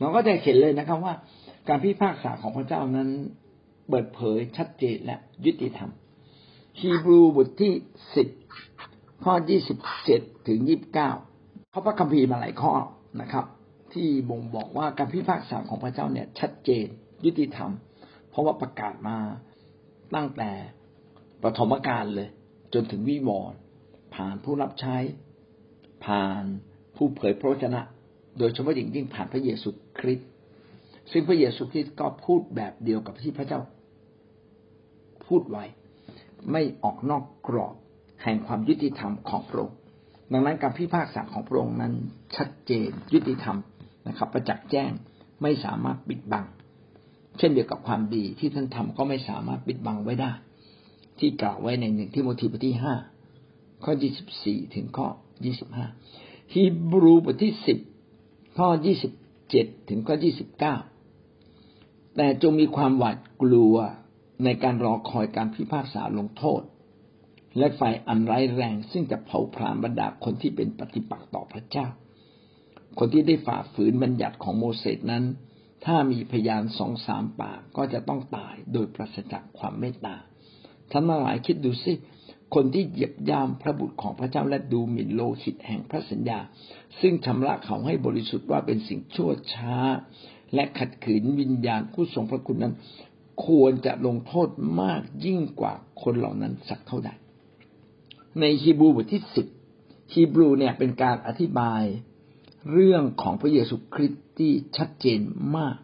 เราก็จะเห็นเลยนะครับว่า การพิพากษาของพระเจ้านั้นเปิดเผยชัดเจนและยุติธรรม ฮีบรูบทที่สิบข้อยี่สิบเจ็ดถึงยี่บเก้าเขาพระคัมภีร์มาหลายข้อนะครับ ที่บ่งบอกว่าการพิพากษาของพระเจ้าเนี่ย ชัดเจน ยุติธรรม เพราะว่าประกาศมาตั้งแต่ปฐมกาลเลย จนถึงวิวรณ์ผ่านผู้รับใช้ ผ่านผู้เผยพระวจนะ โดยเฉพาะอย่างยิ่งผ่านพระเยซูคริสต์ซึ่งพระเยซูคริสต์ก็พูดแบบเดียวกับที่พระเจ้า พูดไว้ ไม่ออกนอกกรอบแห่งความยุติธรรมของพระองค์ดังนั้นการพิพากษาของพระองค์นั้นชัดเจนยุติธรรมนะครับ ประจักษ์แจ้งไม่สามารถปิดบัง เช่นเดียวกับความดีที่ท่านทำก็ไม่สามารถปิดบังไว้ได้ ที่กล่าวไว้ในหนึ่งที่โมทีบทที่ห้าข้อยี่สิบสี่ถึงข้อยี่สิบห้าฮีบรูบทที่สิบ ข้อยี่สิบเจ็ดถึงข้อยี่สิบเก้าแต่จงมีความหวาดกลัวในการรอคอยการพิพากษาลงโทษ และไฟอันร้ายแรง ซึ่งจะเผาผลาญบรรดาคนที่เป็นปฏิปักษ์ต่อพระเจ้า คนที่ได้ฝ่าฝืนบัญญัติของโมเสสนั้น ถ้ามีพยานสองสามปากก็จะต้องตายโดยปราศจากความเมตตาท่านทั้งหลายคิดดูสิ คนที่เหยียบย่ำพระบุตรของพระเจ้าและดูหมิ่นโลหิตแห่งพระสัญญา ซึ่งชำระเขาให้บริสุทธิ์ว่าเป็นสิ่งชั่วช้า และขัดขืนวิญญาณผู้ทรงพระคุณนั้น ควรจะลงโทษมากยิ่งกว่าคนเหล่านั้นสักเท่าใดในฮีบรูบทที่สิบฮีบรูเนี่ยเป็นการอธิบายเรื่องของพระเยซูคริสต์ที่ชัดเจนมาก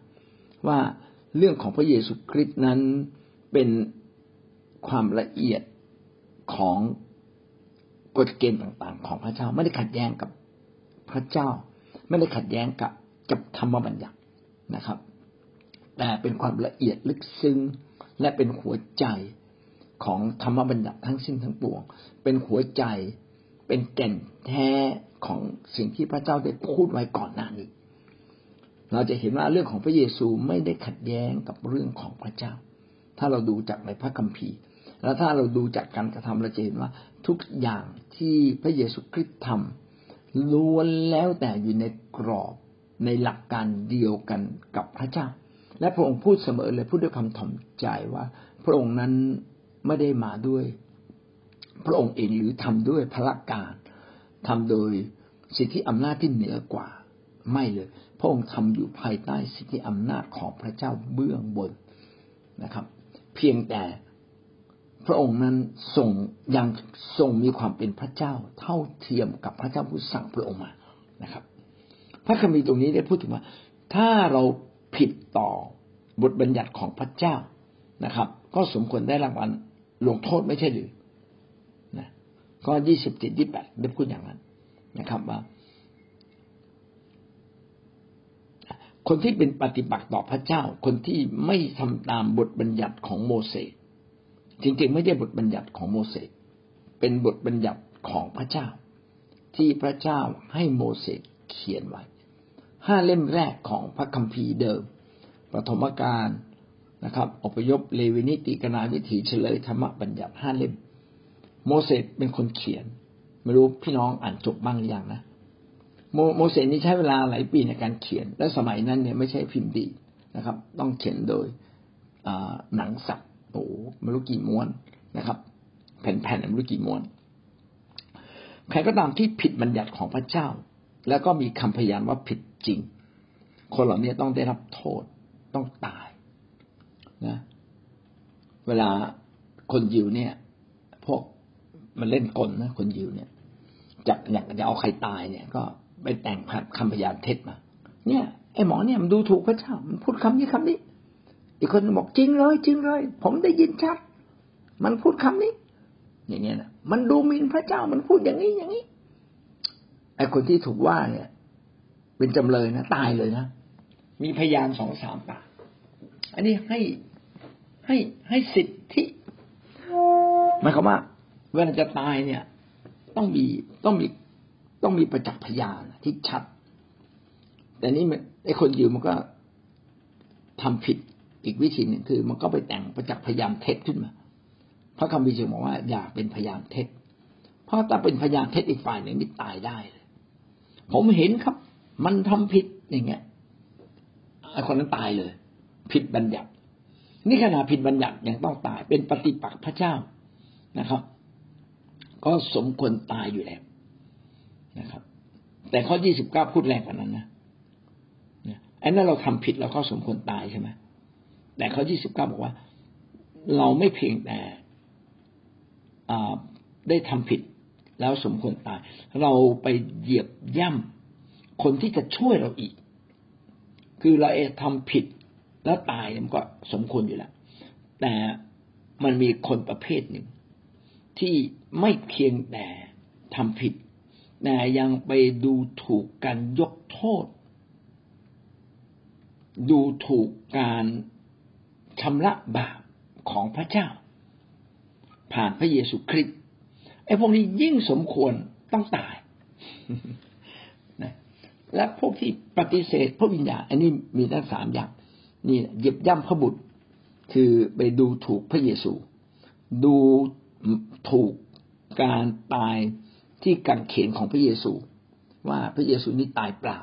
ว่าเรื่องของพระเยซูคริสต์นั้นเป็นความละเอียด ของกฎเกณฑ์ต่างๆ ของพระเจ้า ไม่ได้ขัดแย้งกับพระเจ้า ไม่ได้ขัดแย้งกับกับธรรมบัญญัตินะครับ แต่เป็นความละเอียดลึกซึ้งและเป็นหัวใจของธรรมบัญญัติทั้งสิ้นทั้งปวง เป็นหัวใจเป็นแก่นแท้ของสิ่งที่พระเจ้าได้พูดไว้ก่อนหน้านี้ เราจะเห็นว่าเรื่องของพระเยซูไม่ได้ขัดแย้งกับเรื่องของพระเจ้า ถ้าเราดูจากในพระคัมภีร์ แล้วถ้าเราดูจากการกระทำเราจะเห็นว่า ทุกอย่างที่พระเยซูคริสต์ทำล้วนแล้วแต่อยู่ในกรอบในหลักการเดียวกันกับพระเจ้า และพระองค์พูดเสมอเลยพูดด้วยคำถ่อมใจว่า พระองค์นั้นไม่ได้มาด้วย พระองค์เองหรือทำด้วยพละการทำโดยสิทธิอำนาจที่เหนือกว่า ไม่เลย พระองค์ทำอยู่ภายใต้สิทธิอำนาจของพระเจ้าเบื้องบนนะครับ เพียงแต่ พระองค์นั้นทรงยังทรงมีความเป็นพระเจ้าเท่าเทียมกับพระเจ้าผู้สั่งพระองค์มานะครับ พระคัมภีร์ตรงนี้ได้พูดถึงว่า ถ้าเราผิดต่อบทบัญญัติของพระเจ้านะครับ ก็สมควรได้รางวัลลงโทษไม่ใช่หรือนะก็ยี่สิบเจ็ดยี่แปดได้พูดอย่างนั้นนะครับว่า คนที่เป็นปฏิบัติต่อพระเจ้า คนที่ไม่ทำตามบทบัญญัติของโมเสส จริงๆ ไม่ใช่บทบัญญัติของโมเสสเป็นบทบัญญัติของพระเจ้า ที่พระเจ้าให้โมเสสเขียนไว้ห้าเล่มแรกของพระคัมภีร์เดิมปฐมกาลนะครับอพยพเลวินิติกนาวิถีเฉลยธรรมบัญญัติห้าเล่ม โมเสสเป็นคนเขียน ไม่รู้พี่น้องอ่านจบบ้างหรือยังนะโมโมเสสนี่ใช้เวลาหลายปีในการเขียน และสมัยนั้นเนี่ยไม่ใช่พิมพ์ดีนะครับ ต้องเขียนโดยหนังสับ โอ้ไม่รู้กี่ม้วนนะครับ แผ่นๆไม่รู้กี่ม้วน ใครก็ตามที่ผิดบัญญัติของพระเจ้า แล้วก็มีคำพยานว่าผิดจริง คนเหล่านี้ต้องได้รับโทษต้องตายนะเวลาคนยิวเนี่ย พวกมันเล่นกลนะคนยิวเนี่ยจะอยากจะเอาใครตายเนี่ย ก็ไปแต่งคำพยานเท็จมา เนี่ยไอ้หมอเนี่ยมันดูถูกพระเจ้ามันพูดคำนี้คำนี้ อีกคนบอกจริงเลย จริงเลย ผมได้ยินชัด มันพูดคำนี้ อย่างเงี้ยนะมันดูหมิ่นพระเจ้ามันพูดอย่างนี้อย่างนี้ไอคนที่ถูกว่าเนี่ย เป็นจำเลยนะตายเลยนะมีพยานสองสามปากอันนี้ให้ให้ให้สิทธิหมายความว่า เวลาจะตายเนี่ย ต้องมีต้องมีต้องมีประจักษ์พยานที่ชัด แต่นี้ไอ้คนยิวมันก็ทำผิด อีกวิธีหนึ่งคือ มันก็ไปแต่งประจักษ์พยานเท็จขึ้นมา พระคำพิจึงบอกว่าอย่าเป็นพยานเท็จ เพราะถ้าเป็นพยานเท็จอีกฝ่ายหนึ่งนี่ตายได้เลย ผมเห็นครับ มันทำผิดอย่างเงี้ยไอคนนั้นตายเลย ผิดบัญญัติ นี่ขนาดผิดบัญญัติยังต้องตาย เป็นปฏิปักษ์พระเจ้านะครับ ก็สมควรตายอยู่แล้วนะครับ แต่ข้อยี่สิบเก้าพูดแรงกว่านั้นนะไอ้นั่นเราทำผิดเราก็สมควรตายใช่ไหม แต่ข้อยี่สิบเก้าบอกว่า เราไม่เพียงแต่ได้ทำผิดแล้วสมควรตาย เราไปเหยียบย่ำคนที่จะช่วยเราอีก คือเราเองทำผิดแล้วตายมันก็สมควรอยู่แล้ว แต่มันมีคนประเภทหนึ่ง ที่ไม่เพียงแต่ทำผิด แต่ยังไปดูถูกการยกโทษ ดูถูกการ ชำระบาปของพระเจ้า ผ่านพระเยซูคริสต์ไอ้พวกนี้ยิ่งสมควรต้องตายนะและพวกที่ปฏิเสธพระวิญญาณอันนี้มีทั้งสามอย่าง นี่เหยียบย่ำพระบุตร คือไปดูถูกพระเยซู ดูถูกการตายที่กังเขนของพระเยซู ว่าพระเยซูนี่ตายเปล่า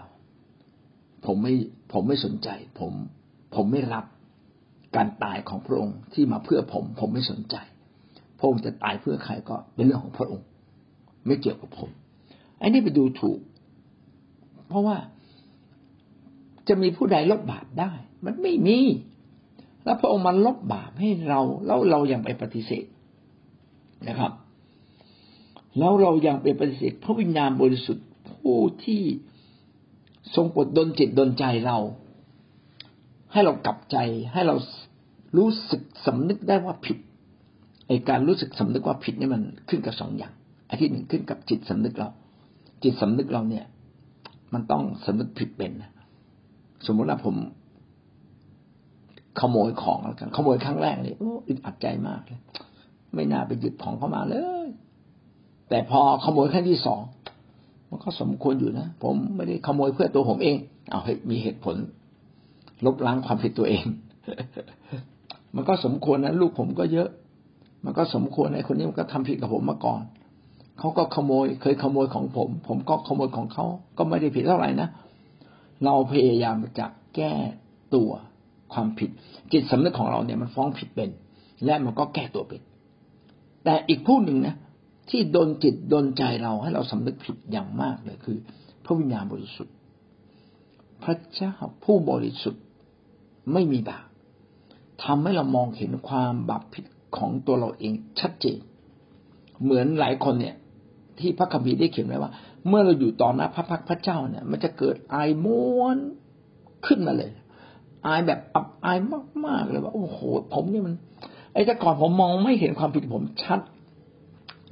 ผมไม่ผมไม่สนใจ ผมผมไม่รับ การตายของพระองค์ที่มาเพื่อผม ผมไม่สนใจ พระองค์จะตายเพื่อใครก็เป็นเรื่องของพระองค์ ไม่เกี่ยวกับผมอันนี้ไปดูถูก เพราะว่าจะมีผู้ใดลบบาปได้ มันไม่มี แล้วพระองค์มันลบบาปให้เรา แล้วเรายังไปปฏิเสธนะครับ แล้วเรายังไปปฏิเสธพระวิญญาณบริสุทธิ์ผู้ที่ทรงปลดดลจิตดลใจเรา ให้เรากลับใจให้เรา รู้สึกสำนึกได้ว่าผิดไอการรู้สึกสำนึกว่าผิดนี่มันขึ้นกับสองอย่างอันที่หนึ่งขึ้นกับจิตสำนึกเรา จิตสำนึกเราเนี่ย มันต้องสำนึกผิดเป็นสมมติว่าผมขโมยของแล้วกันขโมยครั้งแรกเลยโอ้อึดอัดใจมากเลย ไม่น่าไปหยิบของเข้ามาเลย แต่พอขโมยครั้งที่สองมันก็สมควรอยู่นะผมไม่ได้ขโมยเพื่อตัวผมเอง เอาให้มีเหตุผล ลบล้างความผิดตัวเอง มันก็สมควรนะลูกผมก็เยอะ มันก็สมควรไอ้คนนี้มันก็ทำผิดกับผมมาก่อนเขาก็ขโมย เคยขโมยของผม ผมก็ขโมยของเขาก็ไม่ได้ผิดเท่าไหร่นะเราพยายามจะแก้ตัวความผิด จิตสำนึกของเราเนี่ยมันฟ้องผิดเป็น และมันก็แก้ตัวเป็น แต่อีกผู้หนึ่งนะที่โดนจิตโดนใจเราให้เราสำนึกผิดอย่างมากเลยคือ พระวิญญาณบริสุทธิ์ พระเจ้าผู้บริสุทธิ์ไม่มีบาป ทำให้เรามองเห็นความบาปผิดของตัวเราเองชัดเจน เหมือนหลายคนเนี่ย ที่พระคัมภีร์ได้เขียนไว้ว่า เมื่อเราอยู่ต่อหน้าพระพักพระเจ้าเนี่ย มันจะเกิดอายม้วนขึ้นมาเลย อายแบบอับอายมากๆเลยว่าโอ้โห ผมเนี่ยมันไอ้แต่ก่อนผมมองไม่เห็นความผิดผมชัด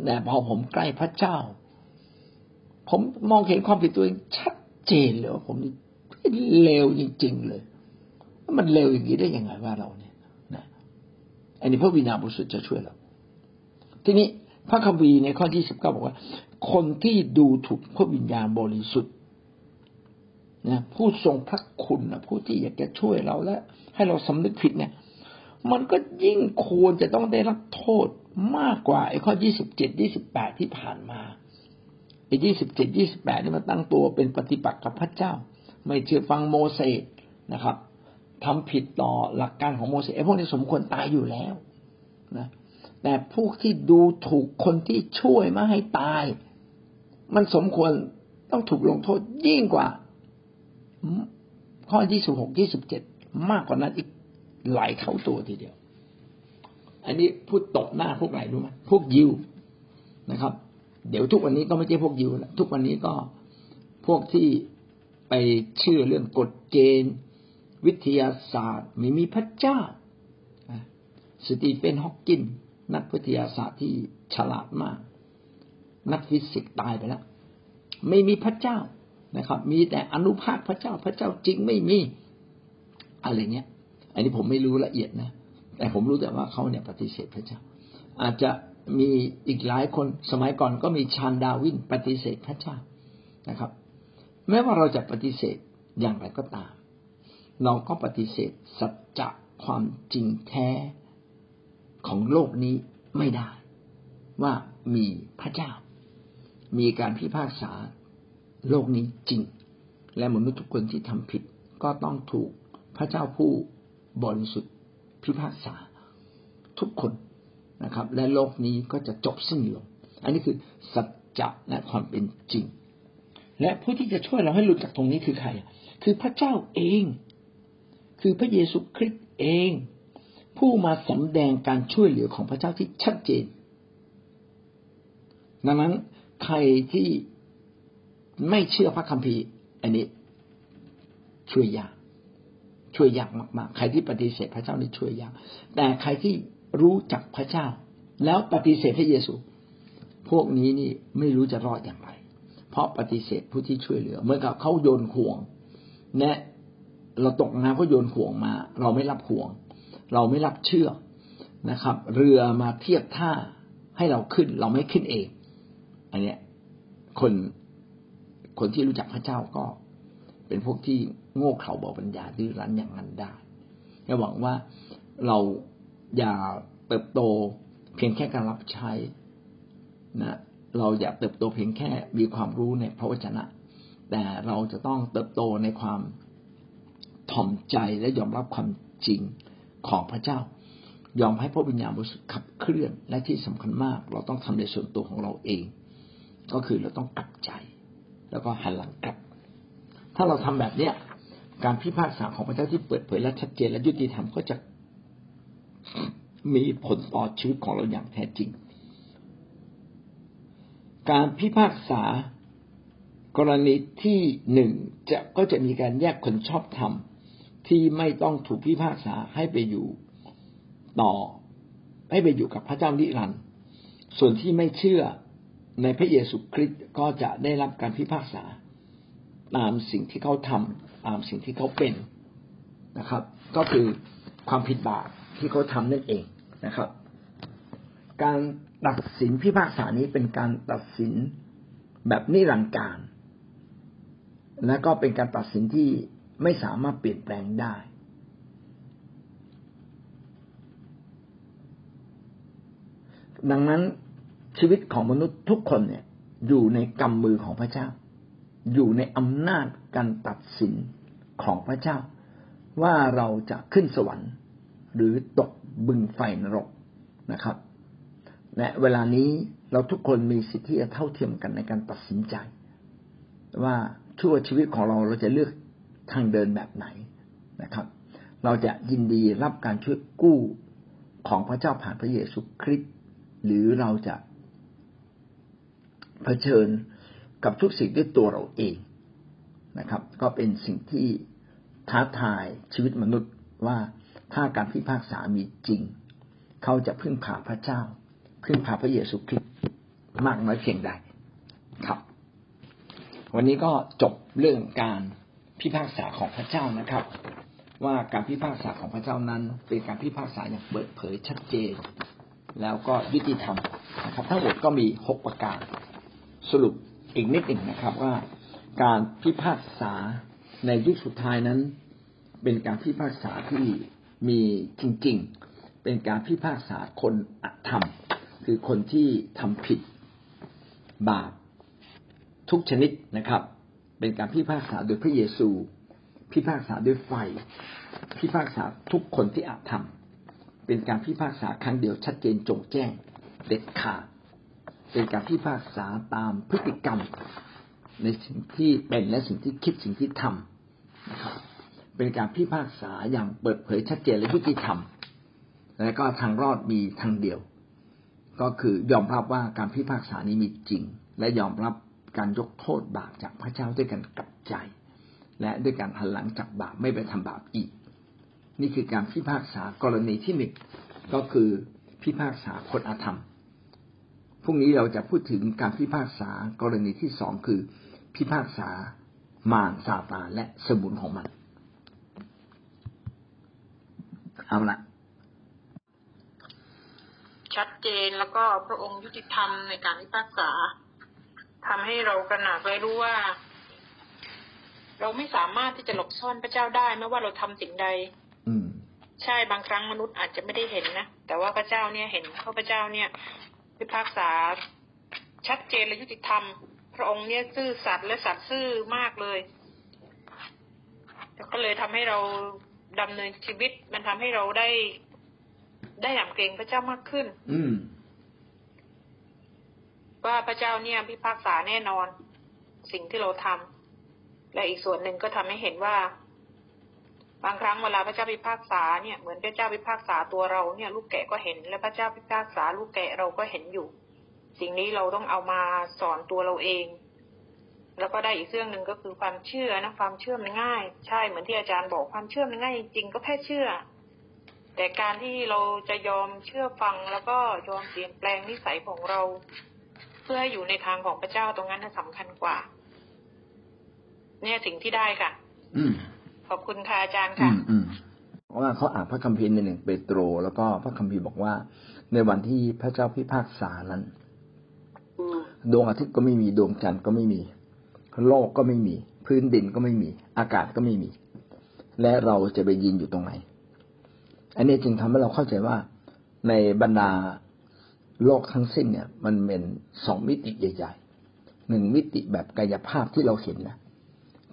แต่พอผมใกล้พระเจ้า ผมมองเห็นความผิดตัวเองชัดเจนเลยว่าผมเลวจริง ๆ เลย มันเลวอย่างนี้ได้ยังไงว่าเรา อันนี้พระวิญญาณบริสุทธิ์จะช่วยเรา ทีนี้พระคัมภีร์ในข้อที่สิบเก้าบอกว่า คนที่ดูถูกพระวิญญาณบริสุทธิ์นะผู้ทรงพระคุณนะผู้ที่อยากจะช่วยเราและ ให้เราสำนึกผิดเนี่ย มันก็ยิ่งควรจะต้องได้รับโทษมากกว่าไอ้ข้อยี่สิบเจ็ดยี่สิบแปดที่ผ่านมาไอ้ยี่สิบเจ็ดยี่สิบแปดนี่มันตั้งตัวเป็นปฏิปักษ์กับพระเจ้า ไม่เชื่อฟังโมเสสนะครับ ทำผิดต่อหลักการของโมเสสไอ้พวกนี้สมควรตายอยู่แล้วนะแต่พวกที่ดูถูกคนที่ช่วยมาให้ตาย มันสมควรต้องถูกลงโทษยิ่งกว่า ข้อที่สิบหกที่สิบเจ็ดมากกว่านั้นอีกหลายเท่าตัวทีเดียว อันนี้พูดตกหน้าพวกไหนรู้ไหมพวกยิวนะครับ เดี๋ยวทุกวันนี้ก็ไม่ใช่พวกยิวแล้วทุกวันนี้ก็พวกที่ไปเชื่อเรื่องกฎเกณฑ์ วิทยาศาสตร์ไม่มีพระเจ้าสตีเฟนฮอกกิน นักวิทยาศาสตร์ที่ฉลาดมาก นักฟิสิกส์ตายไปแล้ว ไม่มีพระเจ้านะครับ มีแต่อนุภาคพระเจ้าพระเจ้าจริงไม่มีอะไรเงี้ย อันนี้ผมไม่รู้ละเอียดนะ แต่ผมรู้แต่ว่าเขาเนี่ยปฏิเสธพระเจ้า อาจจะมีอีกหลายคนสมัยก่อนก็มีชานดาวินปฏิเสธพระเจ้านะครับ แม้ว่าเราจะปฏิเสธอย่างไรก็ตาม เราก็ปฏิเสธสัจจะความจริงแท้ของโลกนี้ไม่ได้ ว่ามีพระเจ้า มีการพิพากษาโลกนี้จริง และมนุษย์ทุกคนที่ทำผิดก็ต้องถูกพระเจ้าผู้บริสุทธิ์พิพากษาทุกคนนะครับ และโลกนี้ก็จะจบสิ้นลง อันนี้คือสัจจะและความเป็นจริง และผู้ที่จะช่วยเราให้หลุดจากตรงนี้คือใคร คือพระเจ้าเอง คือพระเยซูคริสต์เอง ผู้มาสำแดงการช่วยเหลือของพระเจ้าที่ชัดเจน ดังนั้นใครที่ไม่เชื่อพระคัมภีร์อันนี้ช่วยยากช่วยยากมาก ๆ ใครที่ปฏิเสธพระเจ้านี่ช่วยยาก แต่ใครที่รู้จักพระเจ้า แล้วปฏิเสธพระเยซู พวกนี้นี่ไม่รู้จะรอดอย่างไร เพราะปฏิเสธผู้ที่ช่วยเหลือ เหมือนกับเขาโยนห่วงแนะ เราตกน้ำเขาโยนห่วงมา เราไม่รับห่วง เราไม่รับเชื่อนะครับ เรือมาเทียบท่าให้เราขึ้น เราไม่ขึ้นเอง อันเนี้ยคนคนที่รู้จักพระเจ้าก็ เป็นพวกที่โง่เขลาบอกปัญญาดื้อรั้นอย่างนั้นได้และหวังว่าเราอย่าเติบโตเพียงแค่การรับใช้นะเราอย่าเติบโตเพียงแค่มีความรู้ในพระวจนะ แต่เราจะต้องเติบโตในความ ถ่อมใจและยอมรับความจริงของพระเจ้า ยอมให้พระวิญญาณบริสุทธิ์ขับเคลื่อนและที่สำคัญมาก เราต้องทำในส่วนตัวของเราเอง ก็คือเราต้องกลับใจ แล้วก็หันหลังกลับ ถ้าเราทำแบบเนี้ยการพิพากษาของพระเจ้าที่เปิดเผยและชัดเจนและยุติธรรมก็จะมีผลต่อชีวิตของเราอย่างแท้จริง การพิพากษากรณีที่หนึ่งจะก็จะมีการแยกคนชอบธรรม ที่ไม่ต้องถูกพิพากษาให้ไปอยู่ต่อ ให้ไปอยู่กับพระเจ้านิรันดร์ส่วนที่ไม่เชื่อในพระเยซูคริสต์ก็จะได้รับการพิพากษา ตามสิ่งที่เขาทำตามสิ่งที่เขาเป็นนะครับ ก็คือความผิดบาปที่เขาทำนั่นเองนะครับ การตัดสินพิพากษานี้เป็นการตัดสินแบบนิรันดร์การ และก็เป็นการตัดสินที่ ไม่สามารถเปลี่ยนแปลงได้ ดังนั้นชีวิตของมนุษย์ทุกคนเนี่ย อยู่ในกำมือของพระเจ้า อยู่ในอำนาจการตัดสินของพระเจ้า ว่าเราจะขึ้นสวรรค์ หรือตกบึงไฟนรกนะครับและเวลานี้เราทุกคนมีสิทธิ์เท่าเทียมกันในการตัดสินใจ ว่าชั่วชีวิตของเราเราจะเลือก ทางเดินแบบไหนนะครับ เราจะยินดีรับการช่วยกู้ของพระเจ้าผ่านพระเยซูคริสต์หรือเราจะเผชิญกับทุกสิ่งด้วยตัวเราเองนะครับ ก็เป็นสิ่งที่ท้าทายชีวิตมนุษย์ว่าถ้าการพิพากษามีจริง เขาจะพึ่งพาพระเจ้า พึ่งพาพระเยซูคริสต์มากน้อยเพียงใดครับ วันนี้ก็จบเรื่องการ พิพากษาของพระเจ้านะครับ ว่าการพิพากษาของพระเจ้านั้น เป็นการพิพากษาอย่างเปิดเผยชัดเจน แล้วก็ยุติธรรมนะครับ ทั้งหมดก็มีหกประการสรุปอีกนิดหนึ่งนะครับว่าการพิพากษาในยุคสุดท้ายนั้น เป็นการพิพากษาที่มีจริง ๆ เป็นการพิพากษาคนอธรรม คือคนที่ทำผิดบาปทุกชนิดนะครับ เป็นการพิพากษาโดยพระเยซู พิพากษาด้วยไฟ พิพากษาทุกคนที่อาธรรม เป็นการพิพากษาครั้งเดียวชัดเจนจงแจ้ง เด็ดขาด เป็นการพิพากษาตามพฤติกรรม ในสิ่งที่เป็นและสิ่งที่คิดสิ่งที่ทำนะครับเป็นการพิพากษาอย่างเปิดเผยชัดเจนและยุติธรรม และก็ทางรอดมีทางเดียว ก็คือยอมรับว่าการพิพากษานี้มีจริง และยอมรับ การยกโทษบาปจากพระเจ้าด้วยการกลับใจ และด้วยการหันหลังจากบาปไม่ไปทำบาปอีก นี่คือการพิพากษากรณีที่หนึ่งก็คือพิพากษาคนอาธรรมพรุ่งนี้เราจะพูดถึงการพิพากษากรณีที่สองคือ พิพากษามารซาตานและสมุนของมัน เอาละชัดเจนแล้วก็พระองค์ยุติธรรมในการพิพากษา ทำให้เรากระหนักและรู้ว่า เราไม่สามารถที่จะหลบซ่อนพระเจ้าได้ไม่ว่าเราทำสิ่งใด อืม ใช่บางครั้งมนุษย์อาจจะไม่ได้เห็นนะแต่ว่าพระเจ้าเนี่ยเห็นเพราะพระเจ้าเนี่ยพิพากษาชัดเจนและยุติธรรม พระองค์เนี่ยซื่อสัตย์และสัตย์ซื่อมากเลยแล้วก็เลยทำให้เราดำเนินชีวิต มันทำให้เราได้ได้หนำเกรงพระเจ้ามากขึ้น อืม ว่าพระเจ้าเนี่ยพิพากษาแน่นอน สิ่งที่เราทำและอีกส่วนหนึ่งก็ทำให้เห็นว่า บางครั้งเวลาพระเจ้าพิพากษาเนี่ยเหมือนพระเจ้าพิพากษาตัวเราเนี่ย ลูกแกะก็เห็น และพระเจ้าพิพากษาลูกแกะเราก็เห็นอยู่ สิ่งนี้เราต้องเอามาสอนตัวเราเองแล้วก็ได้อีกเรื่องหนึ่งก็คือความเชื่อนะความเชื่อมันง่าย ใช่เหมือนที่อาจารย์บอกความเชื่อมันง่ายจริงๆก็แค่เชื่อ แต่การที่เราจะยอมเชื่อฟังแล้วก็ยอมเปลี่ยนแปลงนิสัยของเรา พื่อให้อยู่ในทางของพระเจ้าตรงนั้นน่ะสำคัญกว่า เนี่ยสิ่งที่ได้ค่ะ อืมขอบคุณค่ะอาจารย์อืค่ะมอืมเพราะว่าเขาอ่านพระคัมภีร์ในหนึ่งเปโตร แล้วก็พระคัมภีร์บอกว่า ในวันที่พระเจ้าพิพากษานั้นดวงอาทิตย์ก็ไม่มีดวงจันทร์ก็ไม่มี โลกก็ไม่มี พื้นดินก็ไม่มี อากาศก็ไม่มี และเราจะไปยืนอยู่ตรงไหน อันนี้จึงทำให้เราเข้าใจว่าในบรรดา โลกทั้งสิ้นเนี่ย มันเป็นสองมิติใหญ่ๆหนึ่งมิติแบบกายภาพที่เราเห็นนะ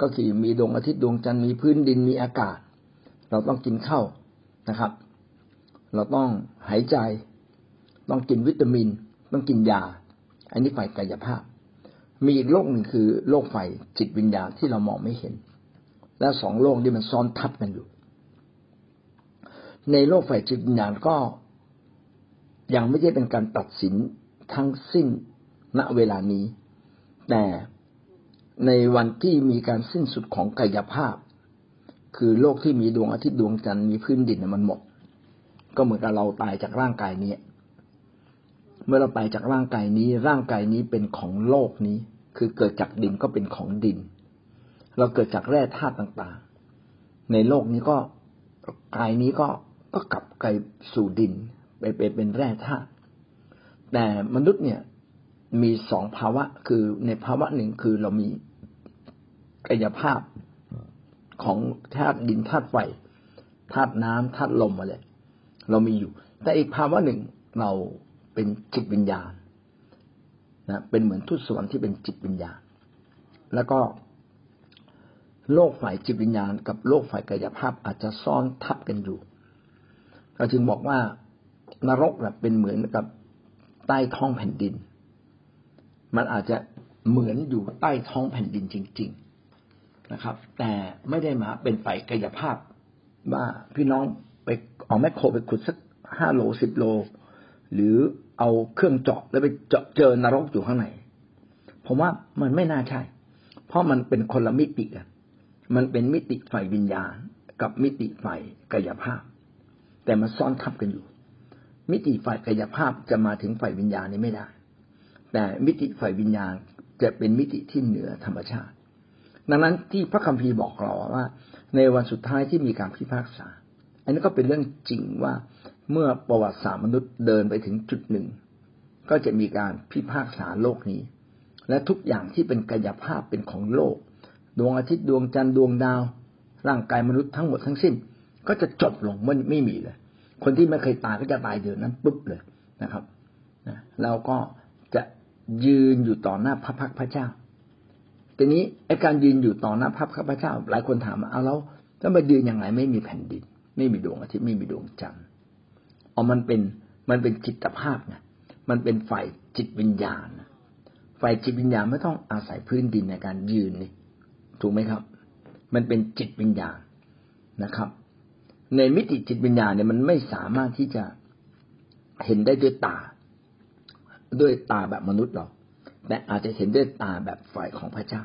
ก็คือมีดวงอาทิตย์ดวงจันทร์มีพื้นดินมีอากาศ เราต้องกินข้าวนะครับ เราต้องหายใจ ต้องกินวิตามิน ต้องกินยา อันนี้ฝ่ายกายภาพ มีอีกโลกหนึ่งคือโลกฝ่ายจิตวิญญาณที่เรามองไม่เห็น และสองโลกนี้มันซ้อนทับกันอยู่ ในโลกฝ่ายจิตวิญญาณก็ ยังไม่ใช่เป็นการตัดสินทั้งสิ้นณเวลานี้ แต่ในวันที่มีการสิ้นสุดของกายภาพ คือโลกที่มีดวงอาทิตย์ดวงจันทร์มีพื้นดินมันหมด ก็เหมือนกับเราตายจากร่างกายนี้ เมื่อเราตายจากร่างกายนี้ ร่างกายนี้เป็นของโลกนี้ คือเกิดจากดินก็เป็นของดิน เราเกิดจากแร่ธาตุต่างๆ ในโลกนี้ก็กายนี้ก็ก็กลับกลสู่ดิน ไปไปเป็นแร่ธาตุแต่มนุษย์เนี่ยมีสองภาวะคือในภาวะหนึ่งคือเรามีกายภาพของธาตุดินธาตุไฟธาตุน้ำธาตุลมอะไรเรามีอยู่ แต่อีกภาวะหนึ่งเราเป็นจิตวิญญาณนะเป็นเหมือนทุตสวรรค์ที่เป็นจิตวิญญาณ แล้วก็โลกฝ่ายจิตวิญญาณ กับโลกฝ่ายกายภาพอาจจะซ่อนทับกันอยู่เราจึงบอกว่า นรกแบบเป็นเหมือนกับใต้ท้องแผ่นดิน มันอาจจะเหมือนอยู่ใต้ท้องแผ่นดินจริง ๆนะครับ แต่ไม่ได้มาเป็นฝ่ายกายภาพ ว่าพี่น้องไปเอาแมคโครไปขุดสักห้าโลสิบโล หรือเอาเครื่องเจาะแล้วไปเจาะเจอนรกอยู่ข้างในผมว่ามันไม่น่าใช่ เพราะมันเป็นคนละมิติกันมันเป็นมิติฝ่ายวิญญาณ กับมิติฝ่ายกายภาพ แต่มันซ้อนทับกันอยู่ มิติฝ่ายกายภาพจะมาถึงฝ่ายวิญญาณนี้ไม่ได้ แต่มิติฝ่ายวิญญาณจะเป็นมิติที่เหนือธรรมชาติ ดังนั้นที่พระคัมภีร์บอกเราว่า ในวันสุดท้ายที่มีการพิพากษา อันนี้ก็เป็นเรื่องจริงว่าเมื่อประวัติศาสตร์มนุษย์เดินไปถึงจุดหนึ่ง ก็จะมีการพิพากษาโลกนี้ และทุกอย่างที่เป็นกายภาพเป็นของโลก ดวงอาทิตย์ดวงจันทร์ดวงดาว ร่างกายมนุษย์ทั้งหมดทั้งสิ้น ก็จะจบลงมันไม่มีเลย คนที่ไม่เคยตายก็จะตายเดี๋ยวนั้นปุ๊บเลยนะครับเราก็จะยืนอยู่ต่อหน้าพระพักพระเจ้า ทีนี้ไอ้การยืนอยู่ต่อหน้าพระพักพระเจ้า หลายคนถามว่าเอาแล้วจะมายืนยังไงไม่มีแผ่นดิน ไม่มีดวงอาทิตย์ไม่มีดวงจันทร์อ๋อมันเป็นมันเป็นจิตภาพไงมันเป็นฝ่ายจิตวิญญาณฝ่ายจิตวิญญาณไม่ต้องอาศัยพื้นดินในการยืนนี่ถูกไหมครับ มันเป็นจิตวิญญาณนะครับ ในมิติจิตวิญญาณเนี่ยมันไม่สามารถที่จะเห็นได้ด้วยตา ด้วยตาแบบมนุษย์หรอกแต่อาจจะเห็นด้วยตาแบบฝ่ายของพระเจ้า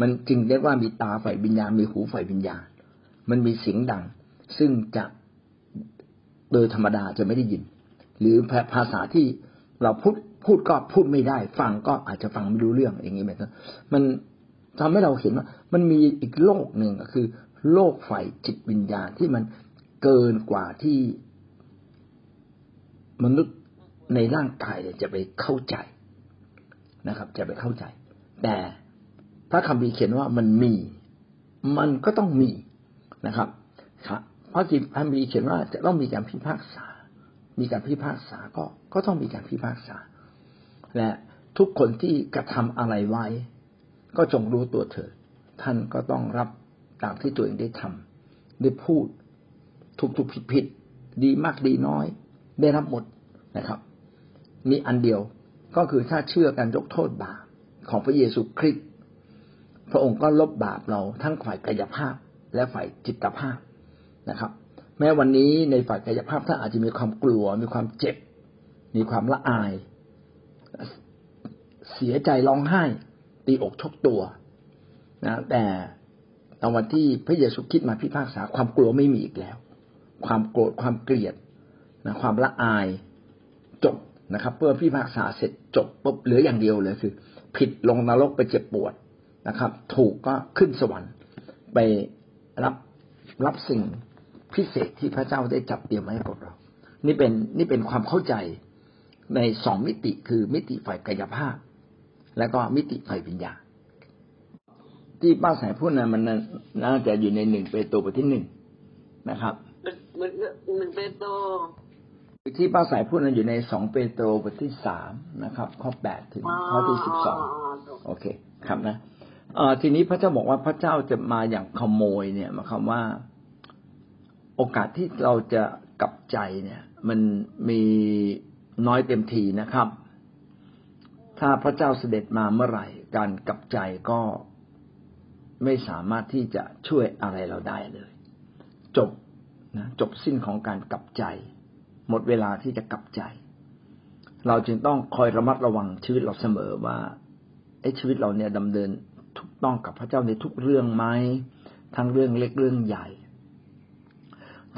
มันจึงเรียกว่ามีตาฝ่ายวิญญาณมีหูฝ่ายวิญญาณ มันมีเสียงดัง ซึ่งจะโดยธรรมดาจะไม่ได้ยิน หรือภาษาที่เราพูดพูดก็พูดไม่ได้ ฟังก็อาจจะฟังไม่รู้เรื่องอย่างนี้ไหมครับมันทำให้เราเห็นว่า มันมีอีกโลกหนึ่งก็คือ โลกฝ่ายจิตวิญญาณที่มัน เกินกว่าที่มนุษย์ในร่างกายจะไปเข้าใจนะครับ จะไปเข้าใจ แต่พระคัมภีร์เขียนว่ามันมี มันก็ต้องมีนะครับครับเพราะสิคัมภีร์เขียนว่าจะต้องมีการพิพากษา มีการพิพากษาก็ก็ต้องมีการพิพากษา และทุกคนที่กระทำอะไรไว้ ก็จงรู้ตัวเถิดท่านก็ต้องรับตามที่ตัวเองได้ทำได้พูด ถูกถูกผิดผิดดีมากดีน้อย ได้รับหมดนะครับ มีอันเดียวก็คือถ้าเชื่อการยกโทษบาปของพระเยซูคริสต์พระองค์ก็ลบบาปเราทั้งฝ่ายกายภาพและฝ่ายจิตภาพนะครับ แม้วันนี้ในฝ่ายกายภาพท่านอาจจะมีความกลัว มีความเจ็บ มีความละอาย เสียใจร้องไห้ ตีอกชกตัวนะแต่ตอนวันที่พระเยซูคริสต์มาพิพากษาความกลัวไม่มีอีกแล้ว ความโกรธความเกลียดนะความละอายจบนะครับเพื่อพิพากษาเสร็จจบปุ๊บเหลืออย่างเดียวเลยคือ ผิดลงนรกไปเจ็บปวดนะครับ ถูกก็ขึ้นสวรรค์ไปรับรับสิ่งพิเศษที่พระเจ้าได้จับเตรียมไว้ให้กับเรา นี่เป็นนี่เป็นความเข้าใจในสองมิติคือมิติฝ่ายกายภาพ และก็มิติฝ่ายวิญญาณที่ป้าสายพูดนะมันน่าจะอยู่ในหนึ่งเปโตรบทที่หนึ่งนะครับ หนึ่งเปโตรที่ป้าสายพูดนั้นอยู่ในสองเปโตรบทที่สามนะครับ ข้อแปดถึงข้อที่สิบสองโอเคครับนะเอ่อทีนี้พระเจ้าบอกว่าพระเจ้าจะมาอย่างขโมยเนี่ยหมายความว่า โอกาสที่เราจะกลับใจเนี่ย มันมีน้อยเต็มทีนะครับ ถ้าพระเจ้าเสด็จมาเมื่อไหร่ การกลับใจก็ไม่สามารถที่จะช่วยอะไรเราได้เลย จบ นะจบสิ้นของการกลับใจ หมดเวลาที่จะกลับใจ เราจึงต้องคอยระมัดระวังชีวิตเราเสมอว่าไอ้ชีวิตเราเนี่ยดำเนินถูกต้องกับพระเจ้าในทุกเรื่องไหมทั้งเรื่องเล็กเรื่องใหญ่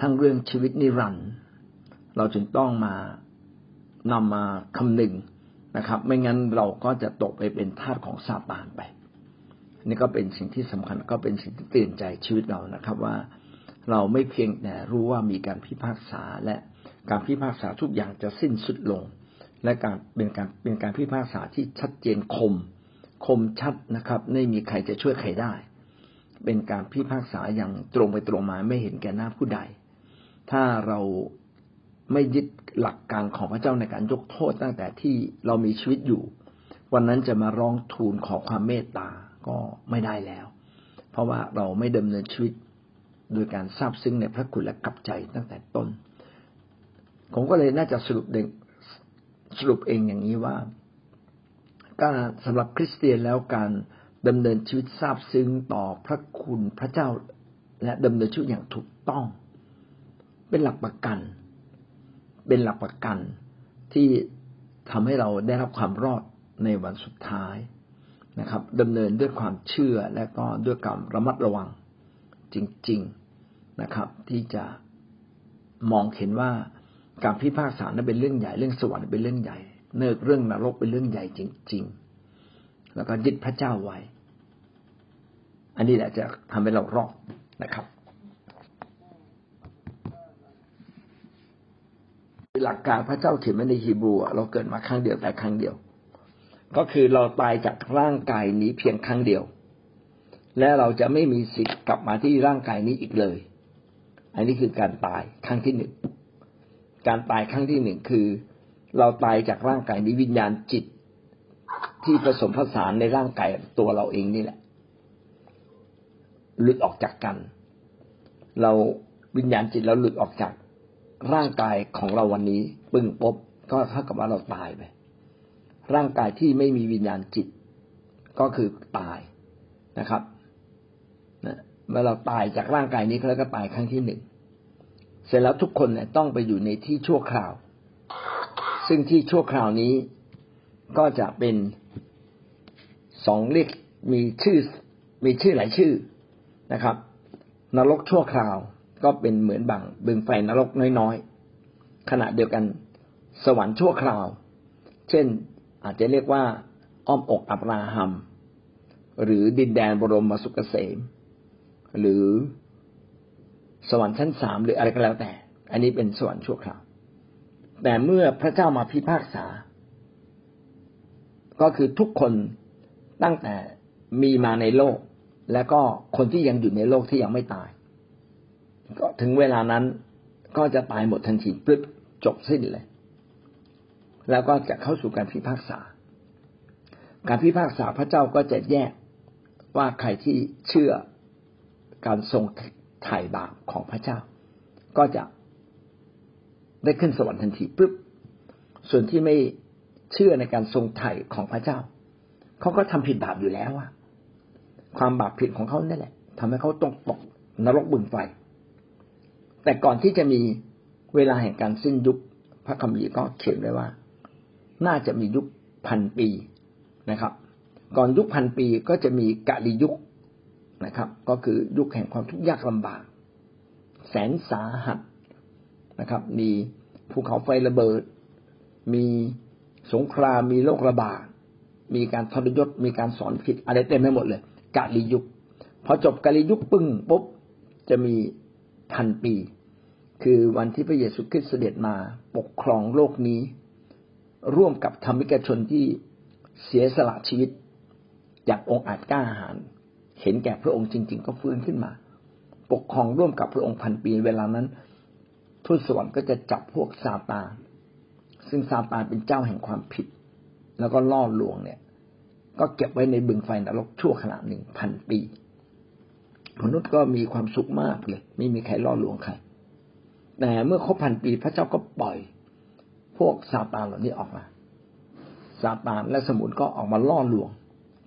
ทั้งเรื่องชีวิตนิรันดร์เราจึงต้องมานำมาคำนึงนะครับ ไม่งั้นเราก็จะตกไปเป็นทาสของซาตานไป นี่ก็เป็นสิ่งที่สำคัญก็เป็นสิ่งที่เตือนใจชีวิตเรานะครับว่า เราไม่เพียงแต่รู้ว่ามีการพิพากษาและการพิพากษาทุกอย่างจะสิ้นสุดลง และการเป็นการเป็นการพิพากษาที่ชัดเจนคม คมชัดนะครับ ไม่มีใครจะช่วยใครได้ เป็นการพิพากษาอย่างตรงไปตรงมาไม่เห็นแก่หน้าผู้ใด ถ้าเราไม่ยึดหลักการของพระเจ้าในการยกโทษตั้งแต่ที่เรามีชีวิตอยู่ วันนั้นจะมาร้องทูลขอความเมตตาก็ไม่ได้แล้ว เพราะว่าเราไม่ดำเนินชีวิต โดยการทราบซึ้งในพระคุณและกลับใจตั้งแต่ต้น ผมก็เลยน่าจะสรุปเด็สรุปเองอย่างนี้ว่า การสำหรับคริสเตียนแล้วการดำเนินชีวิตทราบซึ้งต่อพระคุณพระเจ้า และดำเนินชีวิตอย่างถูกต้อง เป็นหลักประกัน เป็นหลักประกันที่ทำให้เราได้รับความรอดในวันสุดท้ายนะครับดำเนินด้วยความเชื่อและก็ด้วยการระมัดระวัง จริง ๆนะครับ ที่จะมองเห็นว่าการพิพากษานั้นเป็นเรื่องใหญ่เรื่องสวรรค์เป็นเรื่องใหญ่เนิกเรื่องนรกเป็นเรื่องใหญ่จริง ๆ แล้วก็ยึดพระเจ้าไว้ อันนี้แหละจะทำให้เรารอดนะครับ หลักการพระเจ้าเขียนไว้ในฮีบรูเราเกิดมาครั้งเดียวแต่ครั้งเดียว ก็คือเราตายจากร่างกายนี้เพียงครั้งเดียว และเราจะไม่มีสิทธิ์กลับมาที่ร่างกายนี้อีกเลย อันนี้คือการตายครั้งที่หนึ่ง การตายครั้งที่หนึ่งคือ เราตายจากร่างกายนี้วิญญาณจิต ที่ผสมผสานในร่างกายตัวเราเองนี่แหละ หลุดออกจากกัน เราวิญญาณจิตเราหลุดออกจากร่างกายของเราวันนี้ปึ้งปบก็เท่ากับว่าเราตายไป ร่างกายที่ไม่มีวิญญาณจิตก็คือตายนะครับ เมื่อเราตายจากร่างกายนี้แล้วก็ตายครั้งที่หนึ่งเสร็จแล้วทุกคนเนี่ยต้องไปอยู่ในที่ชั่วคราว ซึ่งที่ชั่วคราวนี้ก็จะเป็นสองเรียกมีชื่อมีชื่อหลายชื่อนะครับ นรกชั่วคราวก็เป็นเหมือนบังบึงไฟนรกน้อยๆขณะเดียวกันสวรรค์ชั่วคราว เช่นอาจจะเรียกว่าอ้อมอกอับราฮัมหรือดินแดนบรมสุกเกษม หรือสวรรค์ชั้นสามหรืออะไรก็แล้วแต่ อันนี้เป็นสวรรค์ชั่วคราว แต่เมื่อพระเจ้ามาพิพากษา ก็คือทุกคนตั้งแต่มีมาในโลก และก็คนที่ยังอยู่ในโลกที่ยังไม่ตาย ก็ถึงเวลานั้นก็จะตายหมดทันทีปึ๊บจบสิ้นเลย แล้วก็จะเข้าสู่การพิพากษา การพิพากษาพระเจ้าก็จะแยกว่าใครที่เชื่อ การทรงไถ่บาปของพระเจ้า ก็จะได้ขึ้นสวรรค์ทันทีปุ๊บส่วนที่ไม่เชื่อในการทรงไถ่ของพระเจ้าเขาก็ทำผิดบาปอยู่แล้วอะความบาปผิดของเขาเนั่นแหละทำให้เขาต้องตกนรกบึงไฟ แต่ก่อนที่จะมีเวลาแห่งการสิ้นยุคพระคัมภีร์ก็เขียนไว้ว่า น่าจะมียุคพันปีนะครับ ก่อนยุคพันปีก็จะมีกะลียุค นะครับ ก็คือยุคแห่งความทุกข์ยากลำบาก แสนสาหัสนะครับ มีภูเขาไฟระเบิด มีสงครามมีโรคระบาดมีการทรยศมีการสอนผิดอะไรเต็มไปหมดเลยกะลียุคพอจบกะลียุคปึ้งปุ๊บจะมีพันปี คือวันที่พระเยซูคริสต์เสด็จมาปกครองโลกนี้ ร่วมกับธรรมิกชนที่เสียสละชีวิตจากองค์อาจกล้าหาญ เห็นแก่พระองค์จริง ๆ ก็ฟื้นขึ้นมา ปกครองร่วมกับพระองค์พันปีเวลานั้นทูตสวรรค์ก็จะจับพวกซาตานซึ่งซาตานเป็นเจ้าแห่งความผิด แล้วก็ล่อลวงเนี่ย ก็เก็บไว้ในบึงไฟนรกชั่วขณะหนึ่งพันปี มนุษย์ก็มีความสุขมากเลย ไม่มีใครล่อลวงใครแต่เมื่อครบพันปีพระเจ้าก็ปล่อย พวกซาตานเหล่านี้ออกมาซาตานและสมุนก็ออกมาล่อลวง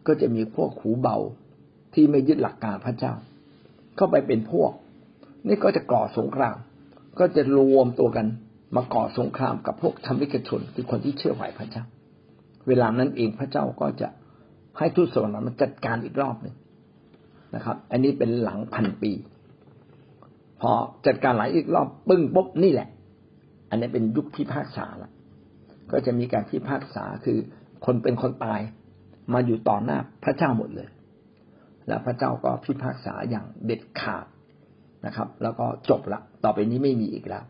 ก็จะมีพวกหูเบา ที่ไม่ยึดหลักการพระเจ้า เข้าไปเป็นพวก นี่ก็จะก่อสงคราม ก็จะรวมตัวกันมาก่อสงครามกับพวกธรรมิกชนคือคนที่เชื่อไหวพระเจ้า เวลานั้นเองพระเจ้าก็จะให้ทูตสวรรค์มาจัดการอีกรอบหนึ่งนะครับ อันนี้เป็นหลังพันปี พอจัดการหลายอีกรอบปึ้งปุ๊บนี่แหละ อันนี้เป็นยุคพิพากษาละก็จะมีการพิพากษาคือคนเป็นคนตายมาอยู่ต่อหน้าพระเจ้าหมดเลย แล้วพระเจ้าก็พิพากษาอย่างเด็ดขาดนะครับ แล้วก็จบละ ต่อไปนี้ไม่มีอีกแล้ว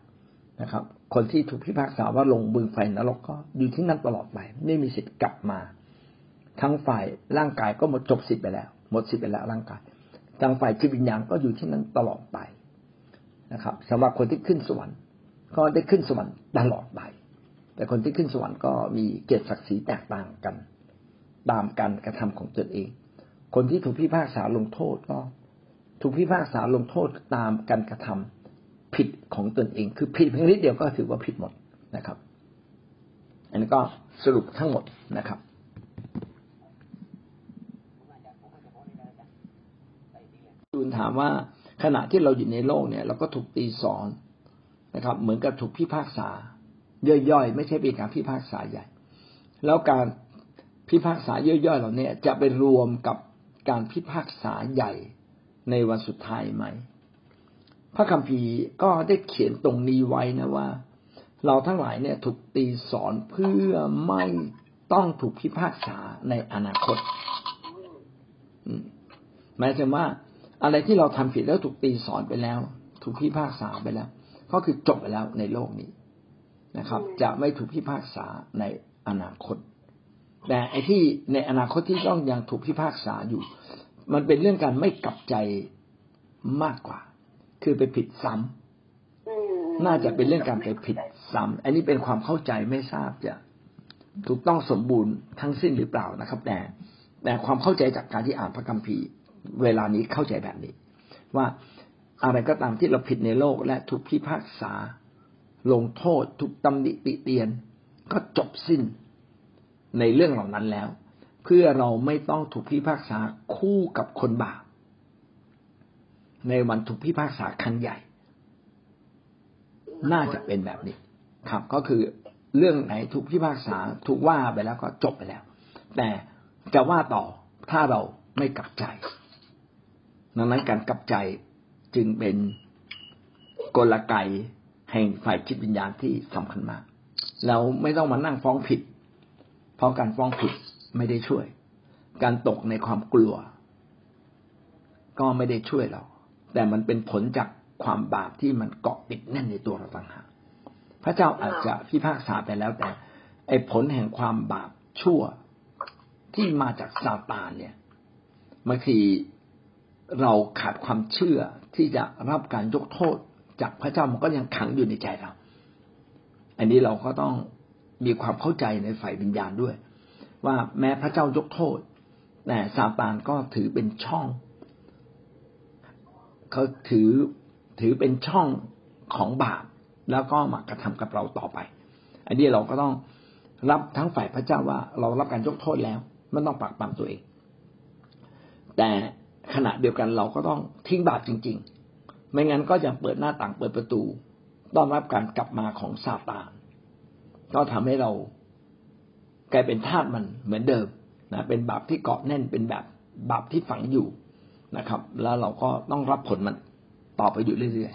นะครับ คนที่ถูกพิพากษาว่าลงบึงไฟนรกก็อยู่ที่นั่นตลอดไป ไม่มีสิทธิ์กลับมา ทั้งฝ่ายร่างกายก็หมดจบสิทธิ์ไปแล้ว หมดสิทธิ์ไปแล้วร่างกายทางฝ่ายจิตวิญญาณก็อยู่ที่นั่นตลอดไปนะครับสำหรับคนที่ขึ้นสวรรค์ ก็ได้ขึ้นสวรรค์ตลอดไป แต่คนที่ขึ้นสวรรค์ก็มีเกียรติศักดิ์ศรีแตกต่างกัน ตามการกระทำของตนเอง คนที่ถูกพิพากษาลงโทษก็ ถูกพิพากษาลงโทษตามการกระทำผิดของตนเอง คือผิดเพียงนิดเดียวก็ถือว่าผิดหมดนะครับ อันนี้ก็สรุปทั้งหมดนะครับจูนถามว่าขณะที่เราอยู่ในโลกเนี่ย เราก็ถูกตีสอนนะครับ เหมือนกับถูกพิพากษา ย่อยๆ ไม่ใช่เป็นการพิพากษาใหญ่ แล้วการพิพากษาย่อยๆเหล่านี้จะไปรวมกับ การพิพากษาใหญ่ในวันสุดท้ายไหม พระคัมภีร์ก็ได้เขียนตรงนี้ไว้นะว่า เราทั้งหลายเนี่ยถูกตีสอนเพื่อไม่ต้องถูกพิพากษาในอนาคตหมายถึงว่า อะไรที่เราทำผิดแล้วถูกตีสอนไปแล้ว ถูกพิพากษาไปแล้ว ก็คือจบไปแล้วในโลกนี้นะครับ จะไม่ถูกพิพากษาในอนาคต แต่ไอ้ที่ในอนาคตที่ต้องยังถูกพิพากษาอยู่ มันเป็นเรื่องการไม่กลับใจมากกว่า คือไปผิดซ้ำน่าจะเป็นเรื่องการไปผิดซ้ำอันนี้เป็นความเข้าใจไม่ทราบจะถูกต้องสมบูรณ์ทั้งสิ้นหรือเปล่านะครับ แต่แต่ความเข้าใจจากการที่อ่านพระคัมภีร์เวลานี้เข้าใจแบบนี้ ว่าอะไรก็ตามที่เราผิดในโลกและถูกพิพากษา ลงโทษถูกตำหนิติเตียน ก็จบสิ้น ในเรื่องเหล่านั้นแล้ว เพื่อเราไม่ต้องถูกพิพากษาคู่กับคนบาปในวันถูกพิพากษาคันใหญ่ น่าจะเป็นแบบนี้ ครับ ก็คือเรื่องไหนถูกพิพากษาถูกว่าไปแล้วก็จบไปแล้ว แต่จะว่าต่อถ้าเราไม่กลับใจดังนั้นการกลับใจจึงเป็นกลไกแห่งฝ่ายจิตวิญญาณที่สำคัญมาก เราไม่ต้องมานั่งฟ้องผิด ราะการฟ้องผิดไม่ได้ช่วย การตกในความกลัว ก็ไม่ได้ช่วยเรา แต่มันเป็นผลจากความบาปที่มันเกาะติดแน่นในตัวเราต่างหากพระเจ้าอาจจะพิพากษาไปแล้วแต่ ไอ้ผลแห่งความบาปชั่วที่มาจากซาตานเนี่ยบางทีเราขาดความเชื่อที่จะรับการยกโทษจากพระเจ้ามันก็ยังขังอยู่ในใจเรา อันนี้เราก็ต้อง มีความเข้าใจในฝ่ายวิญญาณด้วย ว่าแม้พระเจ้ายกโทษ แต่ซาตานก็ถือเป็นช่อง เขาถือถือเป็นช่องของบาปแล้วก็มากระทำกับเราต่อไป อันนี้เราก็ต้องรับทั้งฝ่ายพระเจ้าว่าเรารับการยกโทษแล้วไม่ต้องปากปั๊มตัวเอง แต่ขณะเดียวกันเราก็ต้องทิ้งบาปจริง ๆ ไม่งั้นก็จะเปิดหน้าต่างเปิดประตู ต้อนรับการกลับมาของซาตาน ก็ทำให้เรากลายเป็นทาสมันเหมือนเดิมนะเป็นบาปที่เกาะแน่นเป็นแบบบาปที่ฝังอยู่นะครับ แล้วเราก็ต้องรับผลมันต่อไปอยู่เรื่อย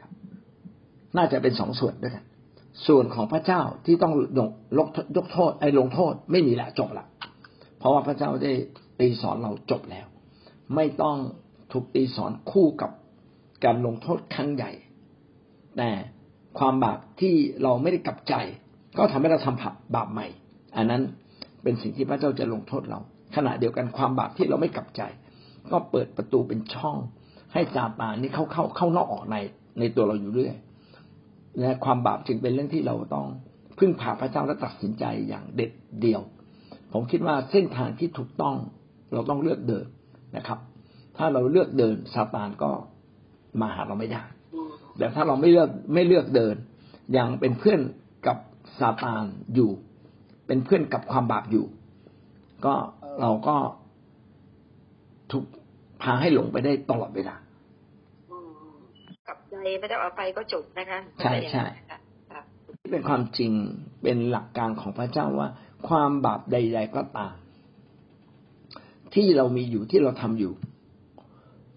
ๆน่าจะเป็นสองส่วนด้วยกันส่วนของพระเจ้าที่ต้องยกลกยกโทษไอ้ลงโทษไม่มีละจบละเพราะว่าพระเจ้าได้ตีสอนเราจบแล้ว ไม่ต้องถูกตีสอนคู่กับการลงโทษครั้งใหญ่ แต่ ความบาปที่เราไม่ได้กลับใจ ก็ทำให้เราทำผับบาปใหม่ อันนั้นเป็นสิ่งที่พระเจ้าจะลงโทษเรา ขณะเดียวกันความบาปที่เราไม่กลับใจ ก็เปิดประตูเป็นช่อง ให้ซาตานนี่เข้าเข้าเข้านอกออกในในตัวเราอยู่เรื่อยและความบาปจึงเป็นเรื่องที่เราต้องพึ่งพาพระเจ้าและตัดสินใจอย่างเด็ดเดี่ยว ผมคิดว่าเส้นทางที่ถูกต้องเราต้องเลือกเดินนะครับ ถ้าเราเลือกเดินซาตานก็มาหาเราไม่ได้ แต่ถ้าเราไม่เลือกไม่เลือกเดิน ยังเป็นเพื่อนกับซาตานอยู่ เป็นเพื่อนกับความบาปอยู่ ก็เราก็ถูกพาให้หลงไปได้ตลอดเวลากลับใจพระเจ้าอภัยก็จบนะคะใช่ใช่ค่ะที่เป็นความจริงเป็นหลักการของพระเจ้าว่า ความบาปใด ๆก็ตาม ที่เรามีอยู่ที่เราทำอยู่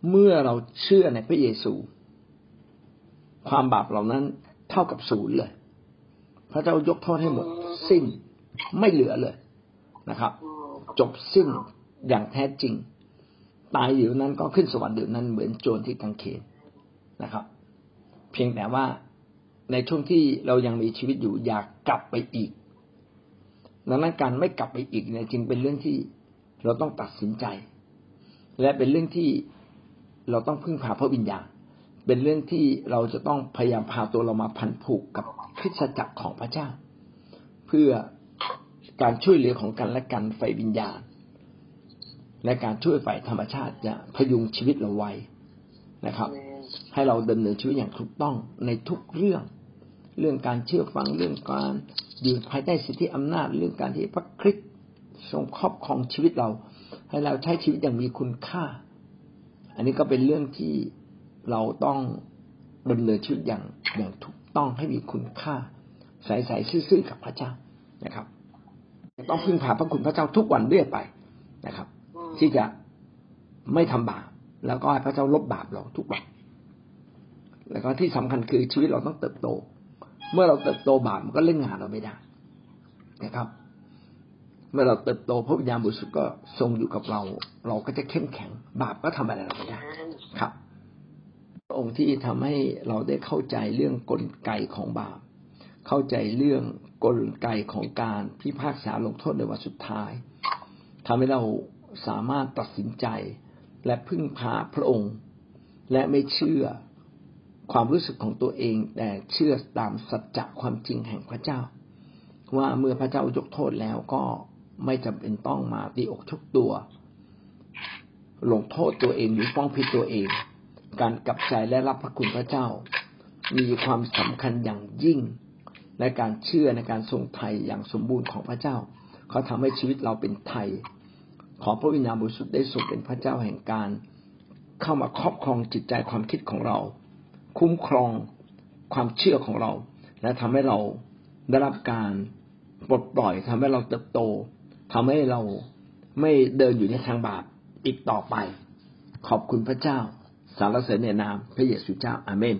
เมื่อเราเชื่อในพระเยซู ความบาปเหล่านั้นเท่ากับศูนย์เลย พระเจ้ายกโทษให้หมดสิ้นไม่เหลือเลยนะครับ จบสิ้นอย่างแท้จริง ตายเดี๋ยวนั้นก็ขึ้นสวรรค์เดี๋ยวนั้นเหมือนโจรที่กางเขนนะครับ เพียงแต่ว่าในช่วงที่เรายังมีชีวิตอยู่อยากกลับไปอีกดังนั้นการไม่กลับไปอีกเนี่ยจึงเป็นเรื่องที่เราต้องตัดสินใจ และเป็นเรื่องที่เราต้องพึ่งพาพระวิญญาณ เป็นเรื่องที่เราจะต้องพยายามพาตัวเรามาพันผูกกับคริสตจักรของพระเจ้า เพื่อการช่วยเหลือของกันและกันไฟวิญญาณ และการช่วยฝ่ายธรรมชาติจะพยุงชีวิตเราไว้นะครับ ให้เราดำเนินชีวิตอย่างถูกต้องในทุกเรื่อง เรื่องการเชื่อฟังเรื่องการอยู่ภายใต้สิทธิอำนาจเรื่องการที่พระคริสต์ทรงครอบครองชีวิตเรา ให้เราใช้ชีวิตอย่างมีคุณค่า อันนี้ก็เป็นเรื่องที่ เราต้องดำเนินชีวิตอย่างอย่างถูกต้องให้มีคุณค่า ใส่ใส่ซื่อๆกับพระเจ้านะครับ ต้องพึ่งพาพระคุณพระเจ้าทุกวันเรื่อยไปนะครับ ที่จะไม่ทำบาปแล้วก็ให้พระเจ้าลบบาปเราทุกวันแล้วก็ที่สำคัญคือชีวิตเราต้องเติบโต เมื่อเราเติบโตบาปมันก็เล่นงานเราไม่ได้นะครับ เมื่อเราเติบโตพระวิญญาณบริสุทธิ์ก็ทรงอยู่กับเรา เราก็จะเข้มแข็ง บาปก็ทำอะไรเราไม่ได้ครับ องค์ที่ทำให้เราได้เข้าใจเรื่องกลไกของบาป เข้าใจเรื่องกลไกของการพิพากษาลงโทษในวันสุดท้ายทำให้เราสามารถตัดสินใจและพึ่งพาพระองค์ และไม่เชื่อความรู้สึกของตัวเอง แต่เชื่อตามสัจจะความจริงแห่งพระเจ้า ว่าเมื่อพระเจ้ายกโทษแล้วก็ไม่จำเป็นต้องมาตีอกชกตัวลงโทษตัวเองหรือฟ้องผิดตัวเอง การกลับใจและรับพระคุณพระเจ้า มีความสำคัญอย่างยิ่งในการเชื่อในการทรงไทยอย่างสมบูรณ์ของพระเจ้า เขาทำให้ชีวิตเราเป็นไทย ขอพระวิญญาณบริสุทธิ์ได้ทรงเป็นพระเจ้าแห่งการเข้ามาครอบครองจิตใจความคิดของเรา คุ้มครองความเชื่อของเรา และทำให้เราได้รับการปลดปล่อยทำให้เราเติบโตทำให้เราไม่เดินอยู่ในทางบาปอีกต่อไป ขอบคุณพระเจ้า สารเสริญในนามพระเยซูเจ้าอาเมน